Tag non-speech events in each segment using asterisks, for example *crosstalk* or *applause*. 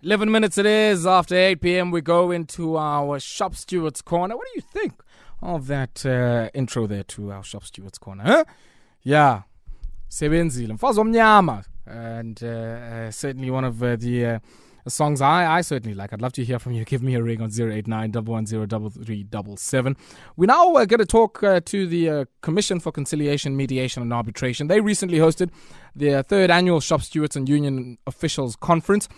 11 minutes it is after 8 p.m. We go into our Shop Stewards Corner. What do you think of that uh, intro there to our Shop Stewards Corner? Huh? Yeah. Sebenzile. And uh, uh, certainly one of uh, the uh, songs I, I certainly like. I'd love to hear from you. *laughs* Give me a ring on 089 110 We now uh, going to talk uh, to the uh, Commission for Conciliation, Mediation and Arbitration. They recently hosted their third annual Shop Stewards and Union Officials Conference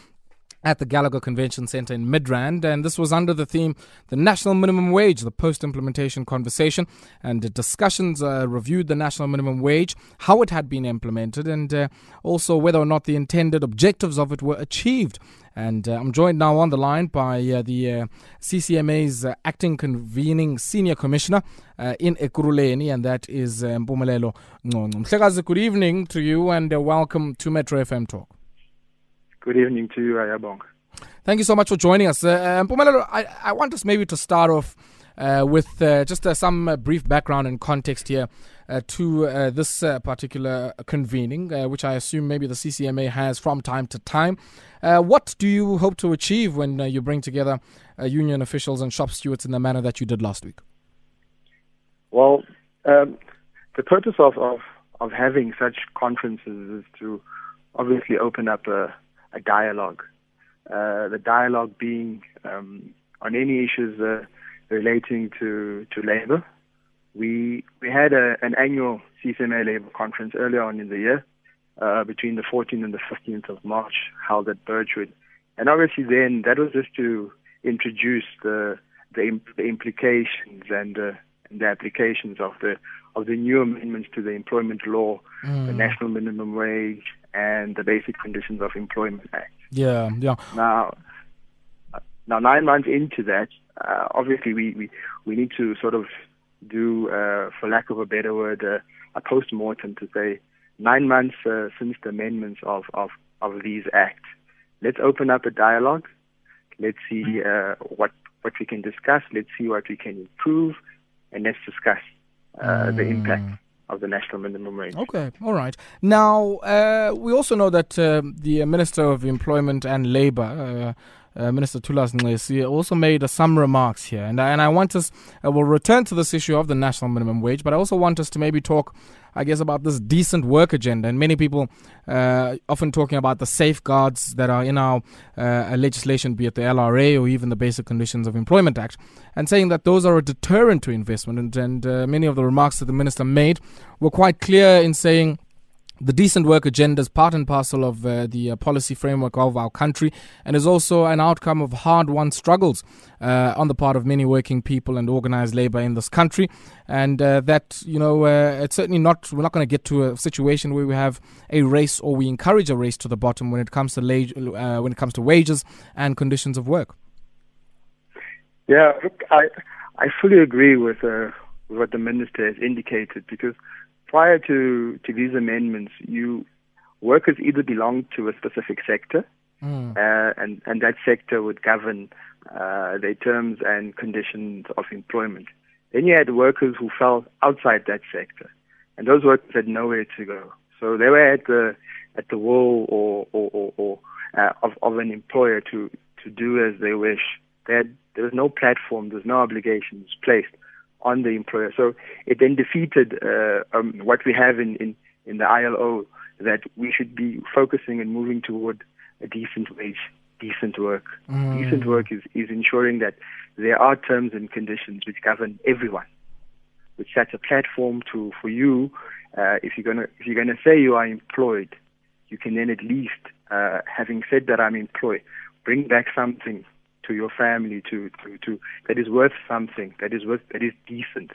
at the Gallagher Convention Centre in Midrand, and this was under the theme The National Minimum Wage, the post implementation conversation. And the discussions uh, reviewed the national minimum wage, how it had been implemented, and uh, also whether or not the intended objectives of it were achieved. And uh, I'm joined now on the line by uh, the uh, CCMA's uh, acting convening senior commissioner in Ekurhuleni, and that is uh, Mpumelelo Nconco. Good evening to you, and welcome to Metro FM Talk. Good evening to you, Ayabong. Thank you so much for joining us. Uh, um, I, I want us maybe to start off uh, with uh, just uh, some uh, brief background and context here uh, to uh, this particular convening, which I assume maybe the CCMA has from time to time. what do you hope to achieve when you bring together union officials and shop stewards in the manner that you did last week? Well, um, the purpose of, of, of having such conferences is to obviously open up a a dialogue. Uh, the dialogue being um, on any issues uh, relating to, to labor. We we had a, an annual CCMA labor conference earlier on in the year, uh, between the 14th and the 15th of March, held at Birchwood, and obviously then that was just to introduce the the, imp- the implications and, uh, and the applications of the of the new amendments to the employment law, mm. the national minimum wage, and the Basic Conditions of Employment Act. Yeah, yeah. Now, now nine months into that, uh, obviously we, we, we need to sort of do, uh, for lack of a better word, uh, a post-mortem to say nine months uh, since the amendments of, of, of these acts. Let's open up a dialogue. Let's see uh, what, what we can discuss. Let's see what we can improve, and let's discuss uh, mm. the impact of the national minimum wage. Okay, all right. Now, uh, we also know that uh, the Minister of Employment and Labour, uh, uh Minister Thulas Nxesi, also made some remarks here. And, and I want us, uh, we'll return to this issue of the national minimum wage, but I also want us to maybe talk I guess, about this decent work agenda. And many people uh, often talking about the safeguards that are in our uh, legislation, be it the LRA or even the Basic Conditions of Employment Act, and saying that those are a deterrent to investment. And, and uh, many of the remarks that the minister made were quite clear in saying the decent work agenda is part and parcel of uh, the uh, policy framework of our country and is also an outcome of hard won struggles uh, on the part of many working people and organized labor in this country. And uh, that, you know, uh, it's certainly not, we're not going to get to a situation where we have a race or we encourage a race to the bottom when it comes to, la- uh, when it comes to wages and conditions of work. Yeah, look, I, I fully agree with, with what the minister has indicated because prior to, to these amendments, you workers either belonged to a specific sector, mm. uh, and, and that sector would govern uh, their terms and conditions of employment. Then you had workers who fell outside that sector, and those workers had nowhere to go. So they were at the at the will or or, or, or uh, of of an employer to to do as they wish. They had, there was no platform, there was no obligations placed on the employer. So it then defeated uh, um, what we have in, in, in the ILO that we should be focusing and moving toward a decent wage, decent work. Mm. Decent work is, is ensuring that there are terms and conditions which govern everyone, which sets a platform to for you. Uh, if you're gonna if you're gonna say you are employed, you can then at least, uh, having said that I'm employed, bring back something to your family to, to, to that is worth something, that is worth that is decent.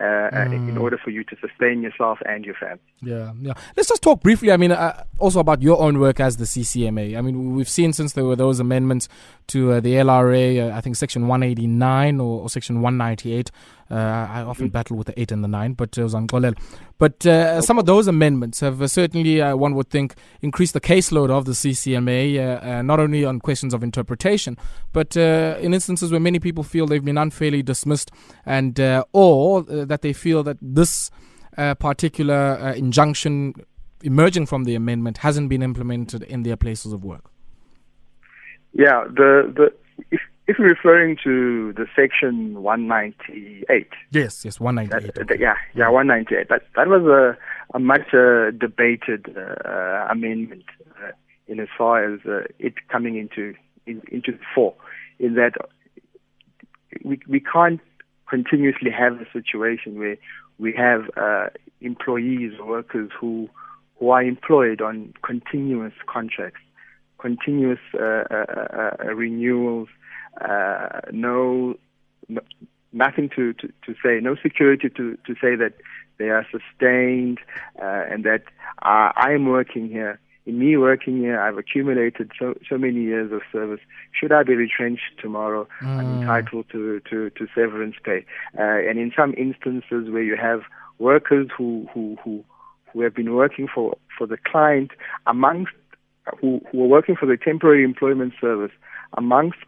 Uh, mm. in order for you to sustain yourself and your family. Yeah, yeah. Let's just talk briefly. I mean, uh, also about your own work as the CCMA. I mean, we've seen since there were those amendments to uh, the LRA, uh, I think Section 189 or, or Section 198. Uh, I often mm. battle with the 8 and the 9, but it was on But uh, some of those amendments have uh, certainly, uh, one would think, increased the caseload of the CCMA, uh, uh, not only on questions of interpretation, but in instances where many people feel they've been unfairly dismissed and or that they feel that this particular injunction emerging from the amendment hasn't been implemented in their places of work. Yeah, the the if you're referring to the section 198. Yes, yes, 198. That, okay. Yeah, yeah, 198. That that was a a much uh, debated uh, amendment uh, in as far as uh, it coming into in, into four. In that we we can't continuously have a situation where we have uh, employees workers who who are employed on continuous contracts, continuous uh renewals, uh, no, no, nothing to, to, to say, no security to, to say that they are sustained and that I am working here in me working here, I've accumulated so so many years of service. Should I be retrenched tomorrow, mm. I'm entitled to, to, to severance pay. Uh, and in some instances where you have workers who, who, who, who have been working for, for the client amongst who, who are working for the temporary employment service amongst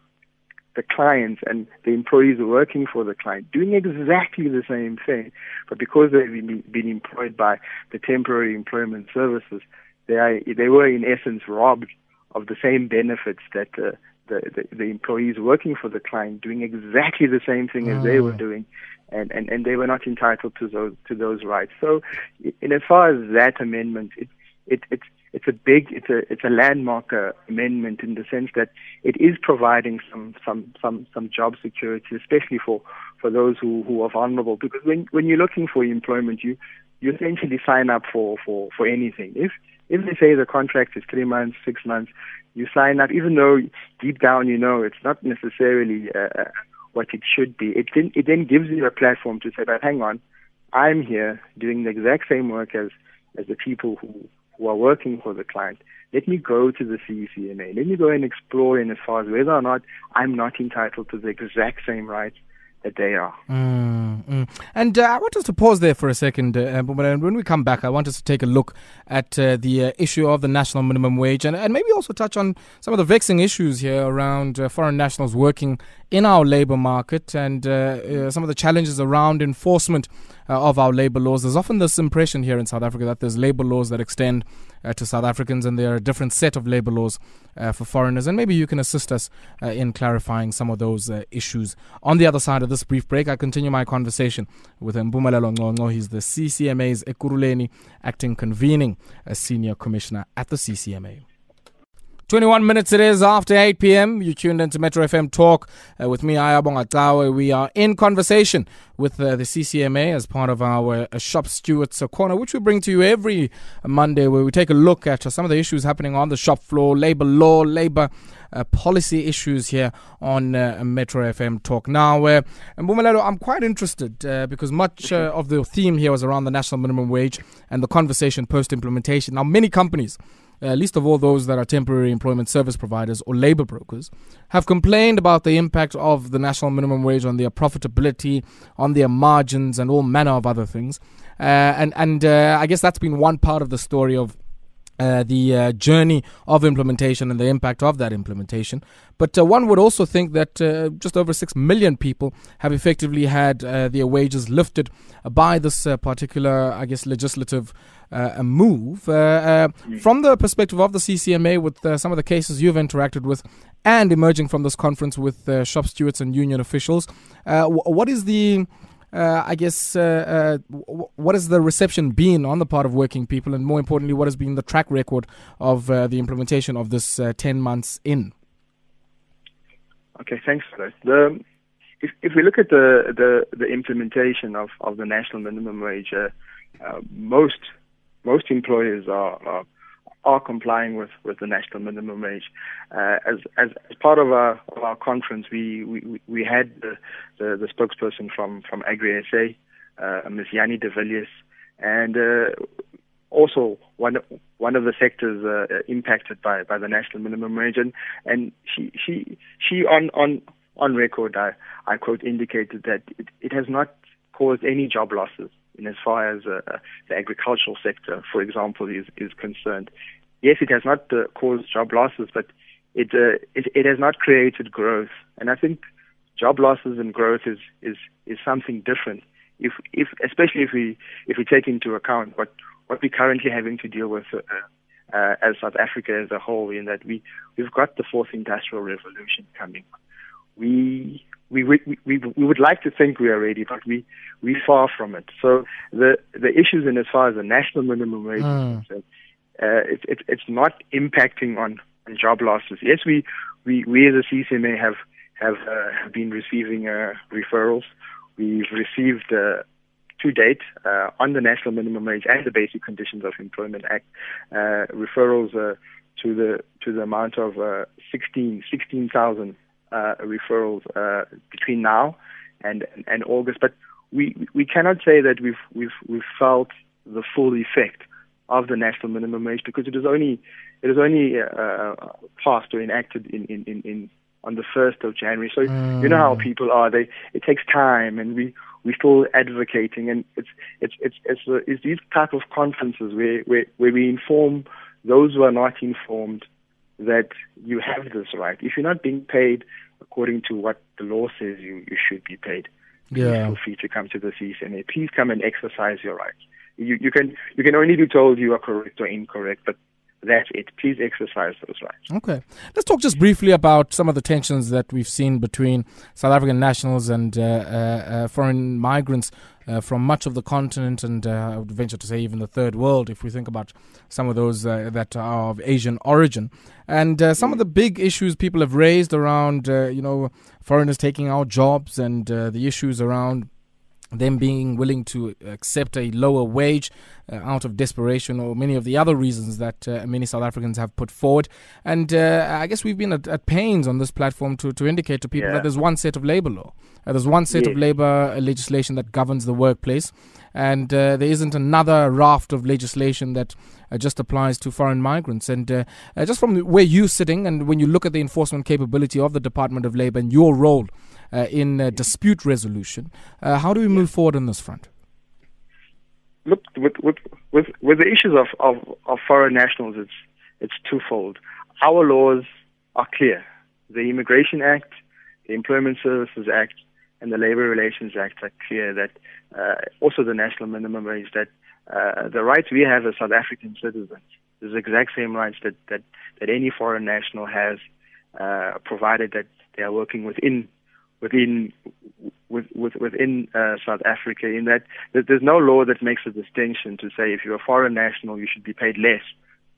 the clients and the employees working for the client doing exactly the same thing, but because they've been, been employed by the temporary employment services, they are, they were in essence robbed of the same benefits that uh, the, the, the employees working for the client doing exactly the same thing as they were mm. doing, and, and, and they were not entitled to those to those rights. So, in as far as that amendment, it, it it's it's a big it's a it's a landmark uh, amendment in the sense that it is providing some some some some job security, especially for for those who who are vulnerable. Because when when you're looking for employment, you you essentially sign up for for for anything. If if they say the contract is three months, six months, you sign up, even though deep down you know it's not necessarily uh, uh, what it should be. It then, it then gives you a platform to say, but hang on, I'm here doing the exact same work as, as the people who, who are working for the client. Let me go to the CCMA. Let me go and explore in as far as whether or not I'm not entitled to the exact same rights that they are. Mm, mm. And uh, I want us to pause there for a second. Uh, when we come back, I want us to take a look at uh, the uh, issue of the national minimum wage and, and maybe also touch on some of the vexing issues here around uh, foreign nationals working in our labor market and uh, some of the challenges around enforcement of our labor laws. There's often this impression here in South Africa that there's labor laws that extend uh, to South Africans, and there are a different set of labor laws uh, for foreigners. And maybe you can assist us uh, in clarifying some of those uh, issues. On the other side of this brief break, I continue my conversation with Mpumelelo Nconco. He's the CCMA's Ekurhuleni acting convening a senior commissioner at the CCMA. 21 minutes it is after 8 p.m. You tuned into Metro FM Talk uh, with me, Ayabonga Tawe. We are in conversation with uh, the CCMA as part of our uh, Shop Stewards Corner, which we bring to you every Monday, where we take a look at some of the issues happening on the shop floor, labor law, labor uh, policy issues here on uh, Metro FM Talk. Now, uh, Mpumelelo, I'm quite interested uh, because much uh, of the theme here was around the national minimum wage and the conversation post implementation. Now, many companies uh, least of all those that are temporary employment service providers or labor brokers, have complained about the impact of the national minimum wage on their profitability, on their margins, and all manner of other things. Uh, and and uh, I guess that's been one part of the story of uh, the uh, journey of implementation and the impact of that implementation. But uh, one would also think that uh, just over 6 million people have effectively had uh, their wages lifted by this particular, I guess, legislative move. from the perspective of the CCMA, with some of the cases you've interacted with, and emerging from this conference with shop stewards and union officials, w- what is the uh, I guess, uh, uh, what has the reception been on the part of working people, and more importantly, what has been the track record of uh, the implementation of this uh, 10 months in? Okay, thanks for that. The, if, if we look at the, the, the implementation of, of the national minimum wage, uh, most most employers are, are are complying with, with the national minimum wage. Uh, as, as, as part of our of our conference, we we, we had the, the, the spokesperson from from Agri SA, uh, Ms. Yanni de Villiers, and uh, also one one of the sectors uh, impacted by, by the national minimum wage, and, and she she she on on on record, I, I quote, indicated that it, it has not caused any job losses in as far as uh, the agricultural sector, for example, is, is concerned. Yes, it has not uh, caused job losses, but it, uh, it, it has not created growth. And I think job losses and growth is is is something different. If if especially if we if we take into account what what we're currently having to deal with uh, uh, as South Africa as a whole in that we, we've got the fourth industrial revolution coming. We, we, we, we, we would like to think we are ready, but we, we're far from it. So the, the issues in as far as the national minimum wage mm. is uh, it, it, it's not impacting on, on job losses. Yes, we, we, we as a CCMA have, have, uh, been receiving uh, referrals. We've received uh, to date uh, on the National Minimum Wage and the Basic Conditions of Employment Act uh, referrals uh, to the to the amount of uh, 16 16,000 uh, referrals uh, between now and and August. But we we cannot say that we've we've we've felt the full effect of the national minimum wage because it is only it is only uh, passed or enacted in in in, in on the first of January. So mm. you know how mm. people are. They it takes time, and we we're still advocating. And it's it's it's it's, uh, it's these type of conferences where, where where we inform those who are not informed that you have this right. If you're not being paid according to what the law says you, you should be paid, yeah. feel free to come to the CCMA. Please come and exercise your rights. You, you can you can only be told you are correct or incorrect, but that's it. Please exercise those rights. Okay. Let's talk just briefly about some of the tensions that we've seen between South African nationals and uh, uh, uh, foreign migrants uh, from much of the continent and uh, I would venture to say even the third world if we think about some of those uh, that are of Asian origin. And some of the big issues people have raised around, you know, foreigners taking our jobs and the issues around them being willing to accept a lower wage uh, out of desperation or many of the other reasons that uh, many South Africans have put forward. And uh, I guess we've been at, at, pains on this platform to, to indicate to people yeah. that there's one set of labor law. Uh, there's one set yes. of labor legislation that governs the workplace. And uh, there isn't another raft of legislation that uh, just applies to foreign migrants. And just from where you're sitting and when you look at the enforcement capability of the Department of Labor and your role in dispute resolution, how do we move forward on this front? look with with with, with the issues of, of, of foreign nationals, it's it's twofold. Our laws are clear. The Immigration Act, the Employment Services Act, and the Labor Relations Act are clear that uh, also the national minimum wage that uh, the rights we have as South African citizens is the exact same rights that, that, that any foreign national has, uh, provided that they are working within within with, with, within uh, South Africa in that, that there's no law that makes a distinction to say if you're a foreign national you should be paid less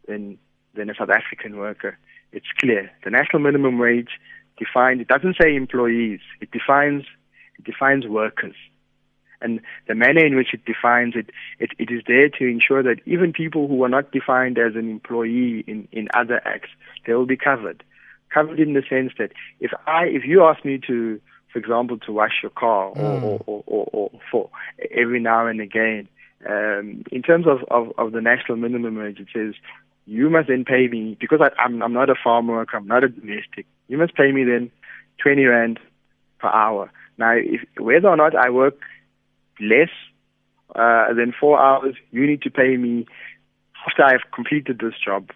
than than a South African worker. It's clear. The national minimum wage defined it doesn't say employees, it defines it defines workers. And the manner in which it defines it, it, it is there to ensure that even people who are not defined as an employee in, in other acts, they will be covered. Covered in the sense that if I if you ask me to for example, to wash your car or, mm. or, or, or, or, for every now and again. Um, in terms of, of, of the national minimum wage, it says you must then pay me because I, I'm, I'm not a farm worker, I'm not a domestic. You must pay me then 20 rand per hour. Now, if, whether or not I work less uh, than four hours, you need to pay me after I've completed this job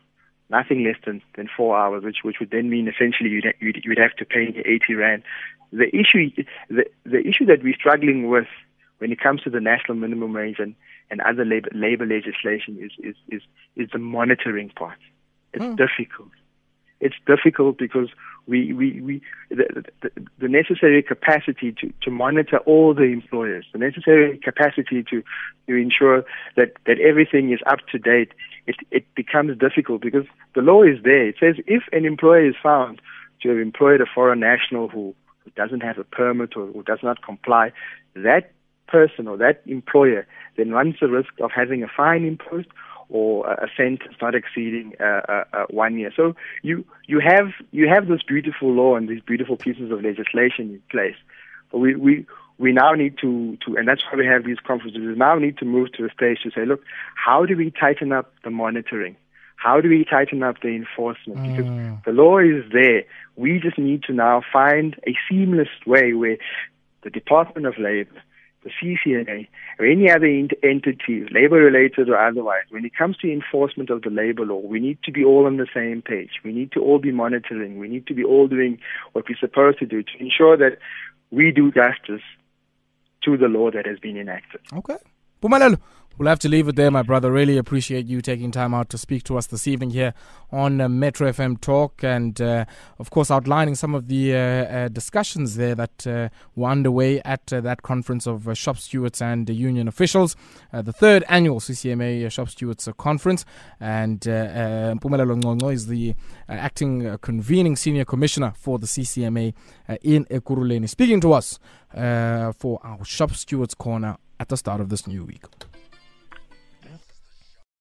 nothing less than, than four hours, which which would then mean essentially you'd, you'd, you'd have to pay me 80 rand the issue the, the issue that we're struggling with when it comes to the national minimum wage and, and other labor, labor legislation is, is, is, is the monitoring part. It's mm. difficult. It's difficult because we, we, we the, the, the necessary capacity to, to monitor all the employers, the necessary capacity to, to ensure that, that everything is up to date, it, it becomes difficult because the law is there. It says if an employer is found to have employed a foreign national who who doesn't have a permit or who does not comply, that person or that employer then runs the risk of having a fine imposed or a cent not exceeding uh, uh, one year. So you you have you have this beautiful law and these beautiful pieces of legislation in place, but we we we now need to to and that's why we have these conferences. We now need to move to a stage to say, look, how do we tighten up the monitoring? How do we tighten up the enforcement? Because mm. the law is there. We just need to now find a seamless way where the Department of Labor, the CCMA, or any other entity, labor related or otherwise, when it comes to enforcement of the labor law, we need to be all on the same page. We need to all be monitoring. We need to be all doing what we're supposed to do to ensure that we do justice to the law that has been enacted. Okay. Pumalelo, We'll have to leave it there, my brother. Really appreciate you taking time out to speak to us this evening here on uh, Metro FM Talk, and uh, of course, outlining some of the uh, uh discussions there that uh, were underway at uh, that conference of shop stewards and union officials, the third annual CCMA Shop Stewards Conference. And Mpumelelo Nconco is the acting convening senior commissioner for the CCMA in Ekurhuleni, speaking to us for our Shop Stewards Corner at the start of this new week.